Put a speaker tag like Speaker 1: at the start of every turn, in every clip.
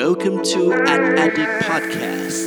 Speaker 1: Welcome to an Addict Podcast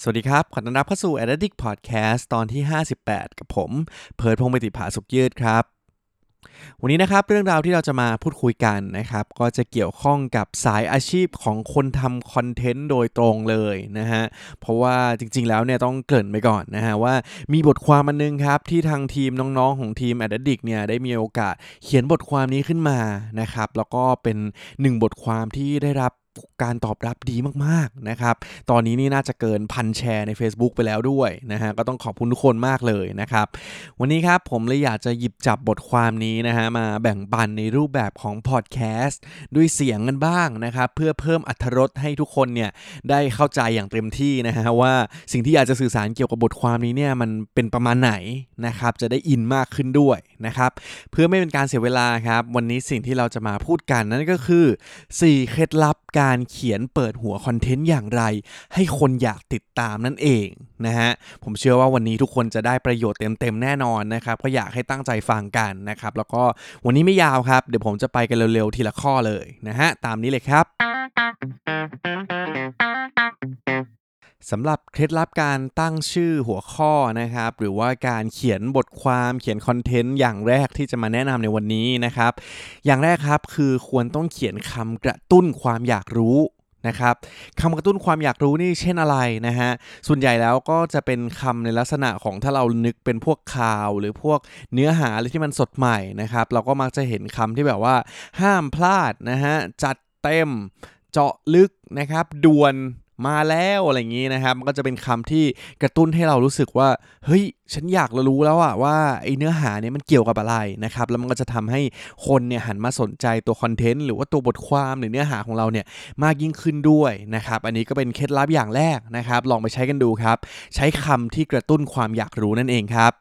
Speaker 2: สวัสดีครับ ขอต้อนรับเข้าสู่ Addict Podcast ตอนที่ 58 กับผม เพิร์ดพงศ์ไปติผาสุขยืดครับ วันนี้นะครับเรื่องราวที่เราจะมาพูดคุยกันนะครับ ก็จะเกี่ยวข้องกับสายอาชีพของคนทำคอนเทนต์โดยตรงเลยนะฮะเพราะว่าจริงๆแล้วเนี่ยต้องเกริ่นไปก่อนนะฮะว่ามีบทความมันนึงครับ ที่ทางทีมน้องๆของทีม a d ดดิกเนี่ยได้มีโอกาสเขียนบทความนี้ขึ้นมานะครับ แล้วก็เป็นหนึ่งบทความที่ได้รับ การตอบรับดีมากๆนะครับ ตอนนี้นี่น่าจะเกินพันแชร์ใน Facebook ไปแล้วด้วยนะฮะ ก็ต้องขอบคุณทุกคนมากเลยนะครับ วันนี้ครับผมเลยอยากจะหยิบจับบทความนี้นะฮะมาแบ่งปันในรูปแบบของพอดแคสต์ด้วยเสียงกันบ้างนะครับเพื่อเพิ่มอรรถรสให้ทุกคนเนี่ยได้เข้าใจอย่างเต็มที่นะฮะว่าสิ่งที่อยากจะสื่อสารเกี่ยวกับบทความนี้เนี่ยมันเป็นประมาณไหนนะครับจะได้อินมากขึ้นด้วยนะครับเพื่อไม่เป็นการเสียเวลาครับวันนี้สิ่งที่เราจะมาพูดกันนั่นก็คือ 4 เคล็ดลับการการเขียนเปิดหัวคอนเทนต์อย่างไร ให้คนอยากติดตามนั่นเองนะฮะผมเชื่อว่าวันนี้ทุกคนจะได้ประโยชน์เต็มๆแน่นอนนะครับก็อยากให้ตั้งใจฟังกันนะครับแล้วก็วันนี้ไม่ยาวครับ เดี๋ยวผมจะไปกันเร็วๆทีละข้อเลยนะฮะตามนี้เลยครับ สำหรับเคล็ดลับการตั้งชื่อหัวข้อนะครับ หรือว่าการเขียนบทความเขียนคอนเทนต์อย่างแรกที่จะมาแนะนำในวันนี้นะครับ อย่างแรกครับคือควรต้องเขียนคำกระตุ้นความอยากรู้นะครับคำกระตุ้นความอยากรู้นี่เช่นอะไรนะฮะส่วนใหญ่แล้วก็จะเป็นคำในลักษณะของถ้าเรานึกเป็นพวกข่าว หรือพวกเนื้อหาอะไรที่มันสดใหม่นะครับ เราก็มักจะเห็นคำที่แบบว่า ห้ามพลาดนะฮะจัดเต็มเจาะลึกนะครับด่วน มาแล้วอะไรอย่างนี้นะครับ มันก็จะเป็นคำที่กระตุ้นให้เรารู้สึกว่า เฮ้ย ฉันอยากรู้แล้วอะว่าไอ้เนื้อหาเนี่ยมันเกี่ยวกับอะไรนะครับ แล้วมันก็จะทำให้คนเนี่ยหันมาสนใจตัวคอนเทนต์หรือว่าตัวบทความหรือเนื้อหาของเราเนี่ยมากยิ่งขึ้นด้วยนะครับ อันนี้ก็เป็นเคล็ดลับอย่างแรกนะครับ ลองไปใช้กันดูครับ ใช้คำที่กระตุ้นความอยากรู้นั่นเองครับ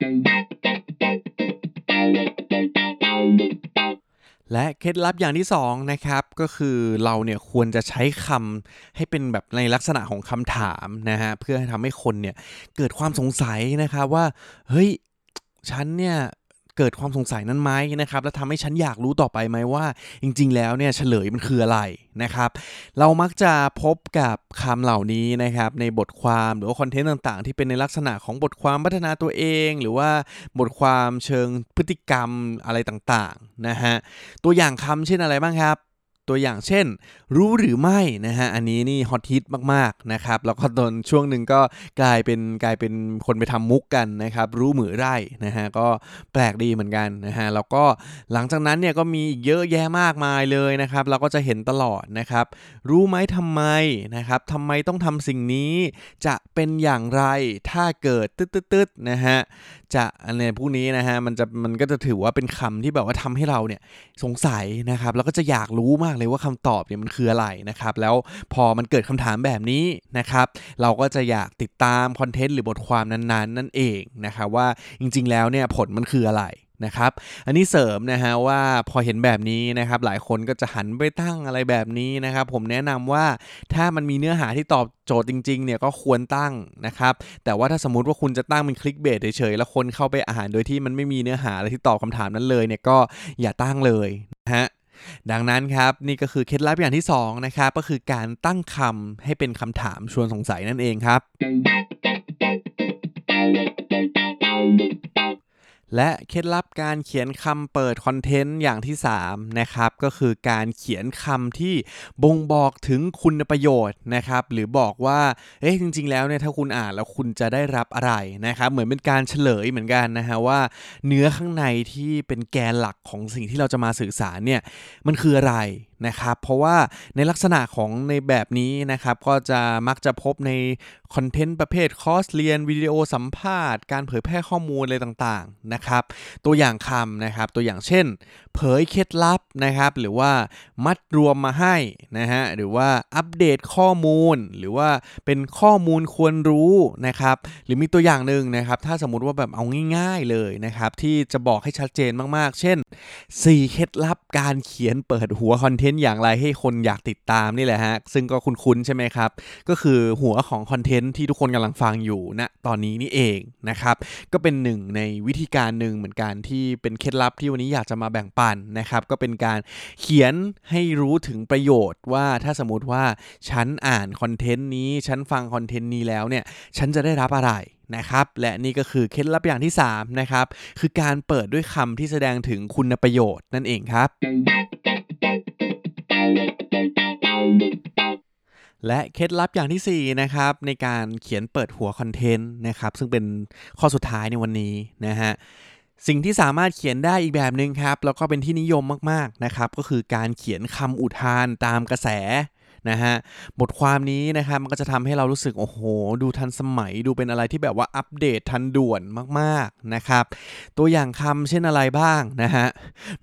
Speaker 2: และเคล็ดลับอย่างที่2นะครับ ก็คือเราเนี่ยควรจะใช้คำให้เป็นแบบในลักษณะของคำถามนะฮะเพื่อให้ทำให้คนเนี่ยเกิดความสงสัยนะครับว่าเฮ้ยฉันเนี่ยเกิดความสงสัยนั้นไหมนะครับ แล้วทำให้ฉันอยากรู้ต่อไปไหมว่า จริง ๆ แล้วเนี่ยเฉลยมันคืออะไรนะครับ เรามักจะพบกับคำเหล่านี้นะครับ ในบทความหรือว่าคอนเทนต์ต่างๆ ที่เป็นในลักษณะของบทความพัฒนาตัวเอง หรือว่าบทความเชิงพฤติกรรมอะไรต่างๆนะฮะตัวอย่างคำเช่นอะไรบ้างครับ ตัวอย่างเช่น รู้หรือไม่นะฮะอันนี้นี่ฮอตฮิตมากๆนะครับแล้วก็ตอนช่วงหนึ่งก็กลายเป็นกลายเป็นคนไปทำมุกกันนะครับรู้หมือไร่นะฮะก็แปลกดีเหมือนกันนะฮะแล้วก็หลังจากนั้นเนี่ยก็มีอีกเยอะแยะมากมายเลยนะครับเราก็จะเห็นตลอดนะครับรู้ไหมทำไมนะครับทำไมต้องทำสิ่งนี้ จะเป็นอย่างไรถ้าเกิดตึ๊ดๆนะฮะจะอันนี้พวกนี้นะฮะมันจะมันก็จะถือว่าเป็นคำที่แบบว่าทำให้เราเนี่ยสงสัยนะครับแล้วก็จะอยากรู้มากเลยว่าคำตอบเนี่ยมันคืออะไรนะครับ แล้วพอมันเกิดคำถามแบบนี้นะครับ เราก็จะอยากติดตามคอนเทนต์หรือบทความนั้นๆ นั่นเองนะครับว่าจริง ๆ แล้วเนี่ยผลมันคืออะไรนะครับ อันนี้เสริมนะฮะว่าพอเห็นแบบนี้นะครับ หลายคนก็จะหันไปตั้งอะไรแบบนี้นะครับ ผมแนะนำว่าถ้ามันมีเนื้อหาที่ตอบโจทย์จริงๆเนี่ยก็ควรตั้งนะครับ แต่ว่าถ้าสมมุติว่าคุณจะตั้งเป็นคลิกเบสเฉยๆแล้วคนเข้าไปอ่านโดยที่มันไม่มีเนื้อหาอะไรที่ตอบคำถามนั้นเลยเนี่ยก็อย่าตั้งเลยนะฮะ ดังนั้นครับนี่ก็คือเคล็ดลับอย่างที่2นะครับก็คือการตั้งคำให้เป็นคำถามชวนสงสัยนั่นเองครับ และเคล็ดลับการเขียนคำเปิดคอนเทนต์อย่างที่ 3 นะครับ ก็คือการเขียนคำที่บ่งบอกถึงคุณประโยชน์นะครับ หรือบอกว่าเอ๊ะจริง ๆ แล้วเนี่ยถ้าคุณอ่านแล้วคุณจะได้รับอะไรนะครับ เหมือนเป็นการเฉลยเหมือนกันนะฮะว่า เนื้อข้างในที่เป็นแกนหลักของสิ่งที่เราจะมาสื่อสารเนี่ยมันคืออะไรนะครับเพราะว่าในลักษณะของในแบบนี้นะครับก็จะมักจะพบในคอนเทนต์ประเภทคอร์สเรียนวิดีโอสัมภาษณ์การเผยแพร่ข้อมูลอะไรต่างๆนะครับตัวอย่างคำนะครับตัวอย่างเช่น เผยเคล็ดลับนะครับหรือว่ามัดรวมมาให้นะฮะหรือว่าอัปเดตข้อมูล หรือว่าเป็นข้อมูลควรรู้นะครับหรือมีตัวอย่างหนึ่งนะครับถ้าสมมติว่าแบบเอาง่าย ๆเลยนะครับที่จะบอกให้ชัดเจนมากๆ เช่น 4 เคล็ดลับการเขียนเปิดหัวคอนเทนต์อย่างไรให้คนอยากติดตามนี่แหละฮะ ซึ่งก็คุ้นๆใช่ไหมครับ ก็คือหัวของคอนเทนต์ที่ทุกคนกำลังฟังอยู่ณนะตอนนี้นี่เองนะครับ ก็เป็นหนึ่งในวิธีการหนึ่งเหมือนกันที่เป็นเคล็ดลับที่วันนี้อยากจะมาแบ่งปันนะครับ ก็เป็นการเขียนให้รู้ถึงประโยชน์ว่าถ้าสมมติว่าฉันอ่านคอนเทนต์นี้ฉันฟังคอนเทนต์นี้แล้วเนี่ยฉันจะได้รับอะไรนะครับและนี่ก็คือเคล็ดลับอย่างที่3นะครับคือการเปิดด้วยคำที่แสดงถึงคุณประโยชน์นั่นเองครับ และเคล็ดลับอย่างที่ 4 นะครับ ในการเขียนเปิดหัวคอนเทนต์นะครับ ซึ่งเป็นข้อสุดท้ายในวันนี้นะฮะสิ่งที่สามารถเขียนได้อีกแบบหนึ่งครับ แล้วก็เป็นที่นิยมมากๆนะครับ ก็คือการเขียนคำอุทานตามกระแส นะฮะบทความนี้นะครับมันก็จะทำให้เรารู้สึก โอ้โห ดูทันสมัยดูเป็นอะไรที่แบบว่าอัปเดตทันด่วนมากๆนะครับ ตัวอย่างคำเช่นอะไรบ้างนะฮะ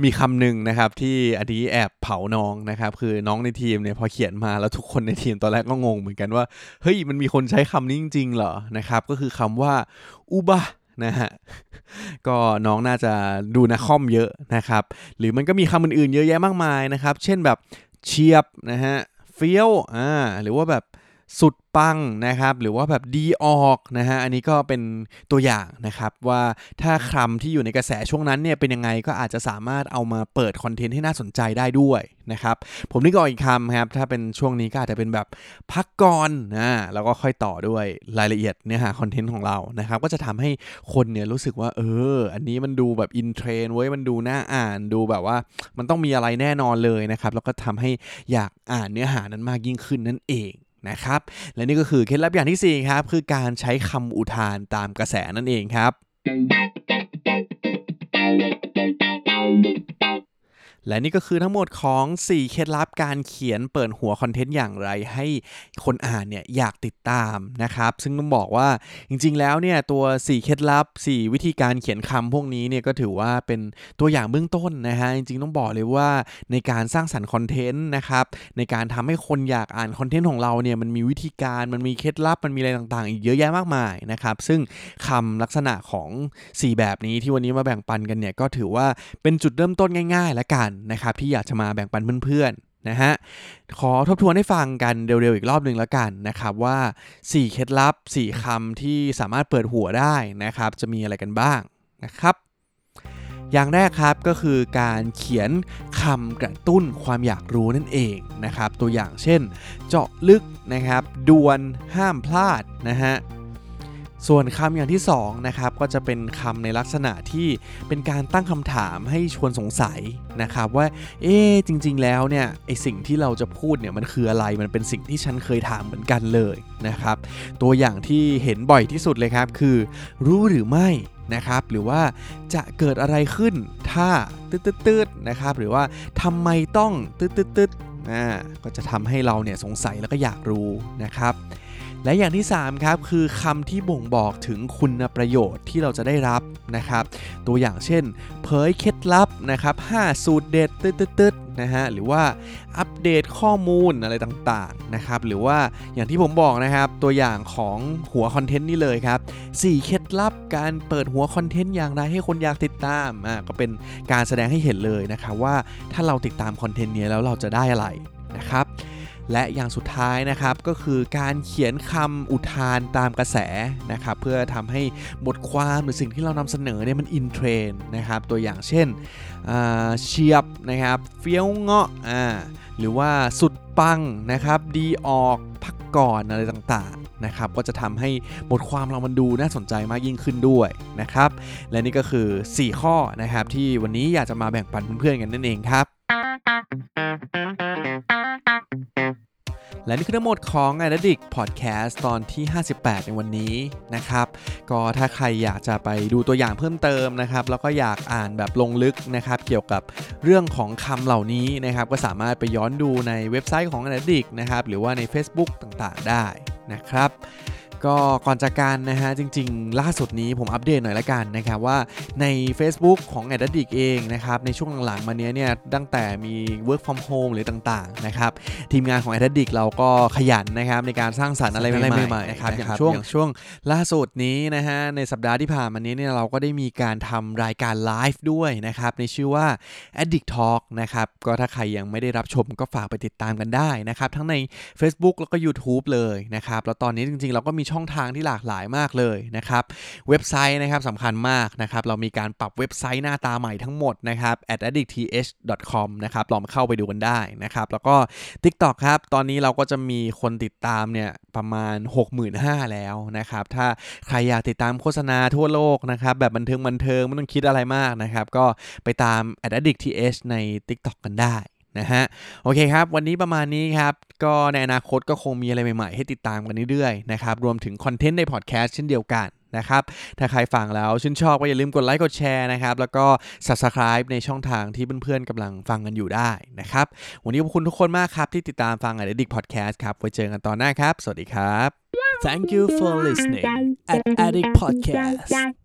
Speaker 2: มีคำหนึ่งนะครับที่อดีแอบเผาน้องนะครับคือน้องในทีมเนี่ยพอเขียนมาแล้วทุกคนในทีมตอนแรกก็งงเหมือนกันว่าเฮ้ยมันมีคนใช้คำนี้จริงๆเหรอนะครับก็คือคำว่าอุบะนะฮะก็น้องน่าจะดูนะคอมเยอะนะครับ หรือมันก็มีคำอื่นๆเยอะแยะมากมายนะครับ เช่นแบบเชียบนะฮะ เฟี้ยวอ่าหรือว่าแบบ สุดปังนะครับหรือว่าแบบดีออกนะฮะอันนี้ก็เป็นตัวอย่างนะครับว่าถ้าคำที่อยู่ในกระแสช่วงนั้นเนี่ยเป็นยังไงก็อาจจะสามารถเอามาเปิดคอนเทนต์ให้น่าสนใจได้ด้วยนะครับผมนึกออกอีกคำครับถ้าเป็นช่วงนี้ก็อาจจะเป็นแบบพักก่อนนะแล้วก็ค่อยต่อด้วยรายละเอียดเนื้อหา content ของเรานะครับก็จะทำให้คนเนี่ยรู้สึกว่าเออ อันนี้มันดูแบบ in trend เว้ยมันดูน่าอ่านดูแบบว่า มันต้องมีอะไรแน่นอนเลยนะครับแล้วก็ทำให้อยากอ่านเนื้อหานั้นมากยิ่งขึ้นนั่นเอง นะครับ และนี่ก็คือเคล็ดลับอย่างที่4ครับคือการใช้คำอุทานตามกระแสนั่นเองครับ และนี่ก็คือทั้งหมดของ 4 เคล็ดลับการเขียนเปิดหัวคอนเทนต์อย่างไร ให้คนอ่านเนี่ยอยากติดตามนะครับ ซึ่งต้องบอกว่าจริงๆ แล้วเนี่ยตัว 4 เคล็ดลับ 4 วิธีการเขียนคำพวกนี้เนี่ยก็ถือว่าเป็นตัวอย่างเบื้องต้นนะฮะจริงๆ ต้องบอกเลยว่าในการสร้างสรรค์คอนเทนต์นะครับในการทำให้คนอยากอ่านคอนเทนต์ของเราเนี่ยมันมีวิธีการมันมีเคล็ดลับมันมีอะไรต่างๆ อีกเยอะแยะมากมายนะครับซึ่งคำลักษณะของ 4 แบบนี้ที่วันนี้มาแบ่งปันกันเนี่ยก็ถือว่าเป็นจุดเริ่มต้นง่าย ๆ และกันนะครับที่อยากจะมาแบ่งปันเพื่อนๆนะฮะขอทบทวนให้ฟังกันเร็วๆอีกรอบหนึ่งแล้วกันนะครับว่า 4 เคล็ดลับ 4คำที่สามารถเปิดหัวได้นะครับจะมีอะไรกันบ้างนะครับอย่างแรกครับก็คือการเขียนคำกระตุ้นความอยากรู้นั่นเองนะครับ ตัวอย่างเช่น เจาะลึกนะครับดวนห้ามพลาดนะฮะ ส่วนคำอย่างที่2นะครับก็จะเป็นคำในลักษณะที่เป็นการตั้งคำถามให้ชวนสงสัยนะครับว่าเอ๊จริง ๆ แล้วเนี่ยไอสิ่งที่เราจะพูดเนี่ยมันคืออะไรมันเป็นสิ่งที่ฉันเคยถามเหมือนกันเลยนะครับตัวอย่างที่เห็นบ่อยที่สุดเลยครับคือ รู้หรือไม่นะครับหรือว่าจะเกิดอะไรขึ้นถ้าตืดๆนะครับหรือว่าทำไมต้องตืดๆก็จะทำให้เราเนี่ยสงสัยแล้วก็อยากรู้นะครับ และอย่างที่ 3 ครับ คือคำที่บ่งบอกถึงคุณประโยชน์ที่เราจะได้รับนะครับ ตัวอย่างเช่น เผยเคล็ดลับนะครับ5สูตรเด็ดตึ๊ดๆนะฮะหรือว่าอัปเดตข้อมูลอะไรต่างๆนะครับหรือว่าอย่างที่ผมบอกนะครับ ตัวอย่างของหัวคอนเทนต์นี่เลยครับ4เคล็ดลับการเปิดหัวคอนเทนต์อย่างไรให้คนอยากติดตามอ่าก็เป็นการแสดงให้เห็นเลยนะครับว่าถ้าเราติดตามคอนเทนต์นี้แล้วเราจะได้อะไรนะครับ และอย่างสุดท้ายนะครับก็คือการเขียนคำอุทานตามกระแสนะครับเพื่อทำให้บทความหรือสิ่งที่เรานำเสนอเนี่ยมันอินเทรนนะครับตัวอย่างเช่นเชียบนะครับเฟี้ยวเงาะอ่าหรือว่าสุดปังนะครับดีออกพักก่อนอะไรต่างๆนะครับก็จะทำให้บทความเรามันดูน่าสนใจมากยิ่งขึ้นด้วยนะครับและนี่ก็คือ 4 ข้อนะครับที่วันนี้อยากจะมาแบ่งปันเพื่อนๆกันนั่นเองครับ และนี่คือทั้งหมดของ a d d i c t Podcast ตอนที่ 58 ในวันนี้นะครับก็ถ้าใครอยากจะไปดูตัวอย่างเพิ่มเติมนะครับแล้วก็อยากอ่านแบบลงลึกนะครับเกี่ยวกับเรื่องของคำเหล่านี้นะครับก็สามารถไปย้อนดูในเว็บไซต์ของ a d d i c t นะครับหรือว่าใน Facebook ต่างๆ ได้นะครับ ก็ก่อนจากกันนะฮะจริง ๆ ล่าสุดนี้ผมอัปเดตหน่อยละกันนะครับว่าใน Facebook ของ a d d i c t เองนะครับในช่วงหลังๆมานี้เนี่ยตั้งแต่มี work from home หรือต่างๆนะครับทีมงานของ a d d i c t เราก็ขยันนะครับในการสร้างสรรค์อะไรใหม่ๆนะครับอย่างช่วงช่วงล่าสุดนี้นะฮะในสัปดาห์ที่ผ่านมานี้เนี่ยเราก็ได้มีการทำรายการไลฟ์ด้วยนะครับในชื่อว่า Addict Talk นะครับก็ถ้าใครยังไม่ได้รับชมก็ฝากไปติดตามกันได้นะครับทั้งใน Facebook แล้วก็ YouTube เลยนะครับแล้วตอนนี้จริงๆ เราก็มีช่องทางที่หลากหลายมากเลยนะครับเว็บไซต์นะครับสำคัญมากนะครับเรามีการปรับเว็บไซต์หน้าตาใหม่ทั้งหมดนะครับ at addictth.com นะครับลองเข้าไปดูกันได้นะครับแล้วก็ TikTok ครับตอนนี้เราก็จะมีคนติดตามเนี่ยประมาณ 65,000 แล้วนะครับถ้าใครอยากติดตามโฆษณาทั่วโลกนะครับแบบบันเทิงบันเทิงไม่ต้องคิดอะไรมากนะครับก็ไปตาม at addictth ใน TikTok กันได้ นะฮะโอเคครับ วันนี้ประมาณนี้ครับก็ในอนาคตก็คงมีอะไรใหม่ๆ ให้ติดตามกันเรื่อยๆนะครับรวมถึงคอนเทนต์ในพอดแคสต์เช่นเดียวกันนะครับถ้าใครฟังแล้วชื่นชอบก็อย่าลืมกดไลค์กดแชร์นะครับแล้วก็ Subscribe ในช่องทางที่เพื่อนๆกำลังฟังกันอยู่ได้นะครับวันนี้ขอบคุณทุกคนมากครับที่ติดตามฟัง a d d i c t Podcast ครับไว้เจอกันตอนหน้าครับ สวัสดีครับ
Speaker 1: Thank you for listening at Addict Podcast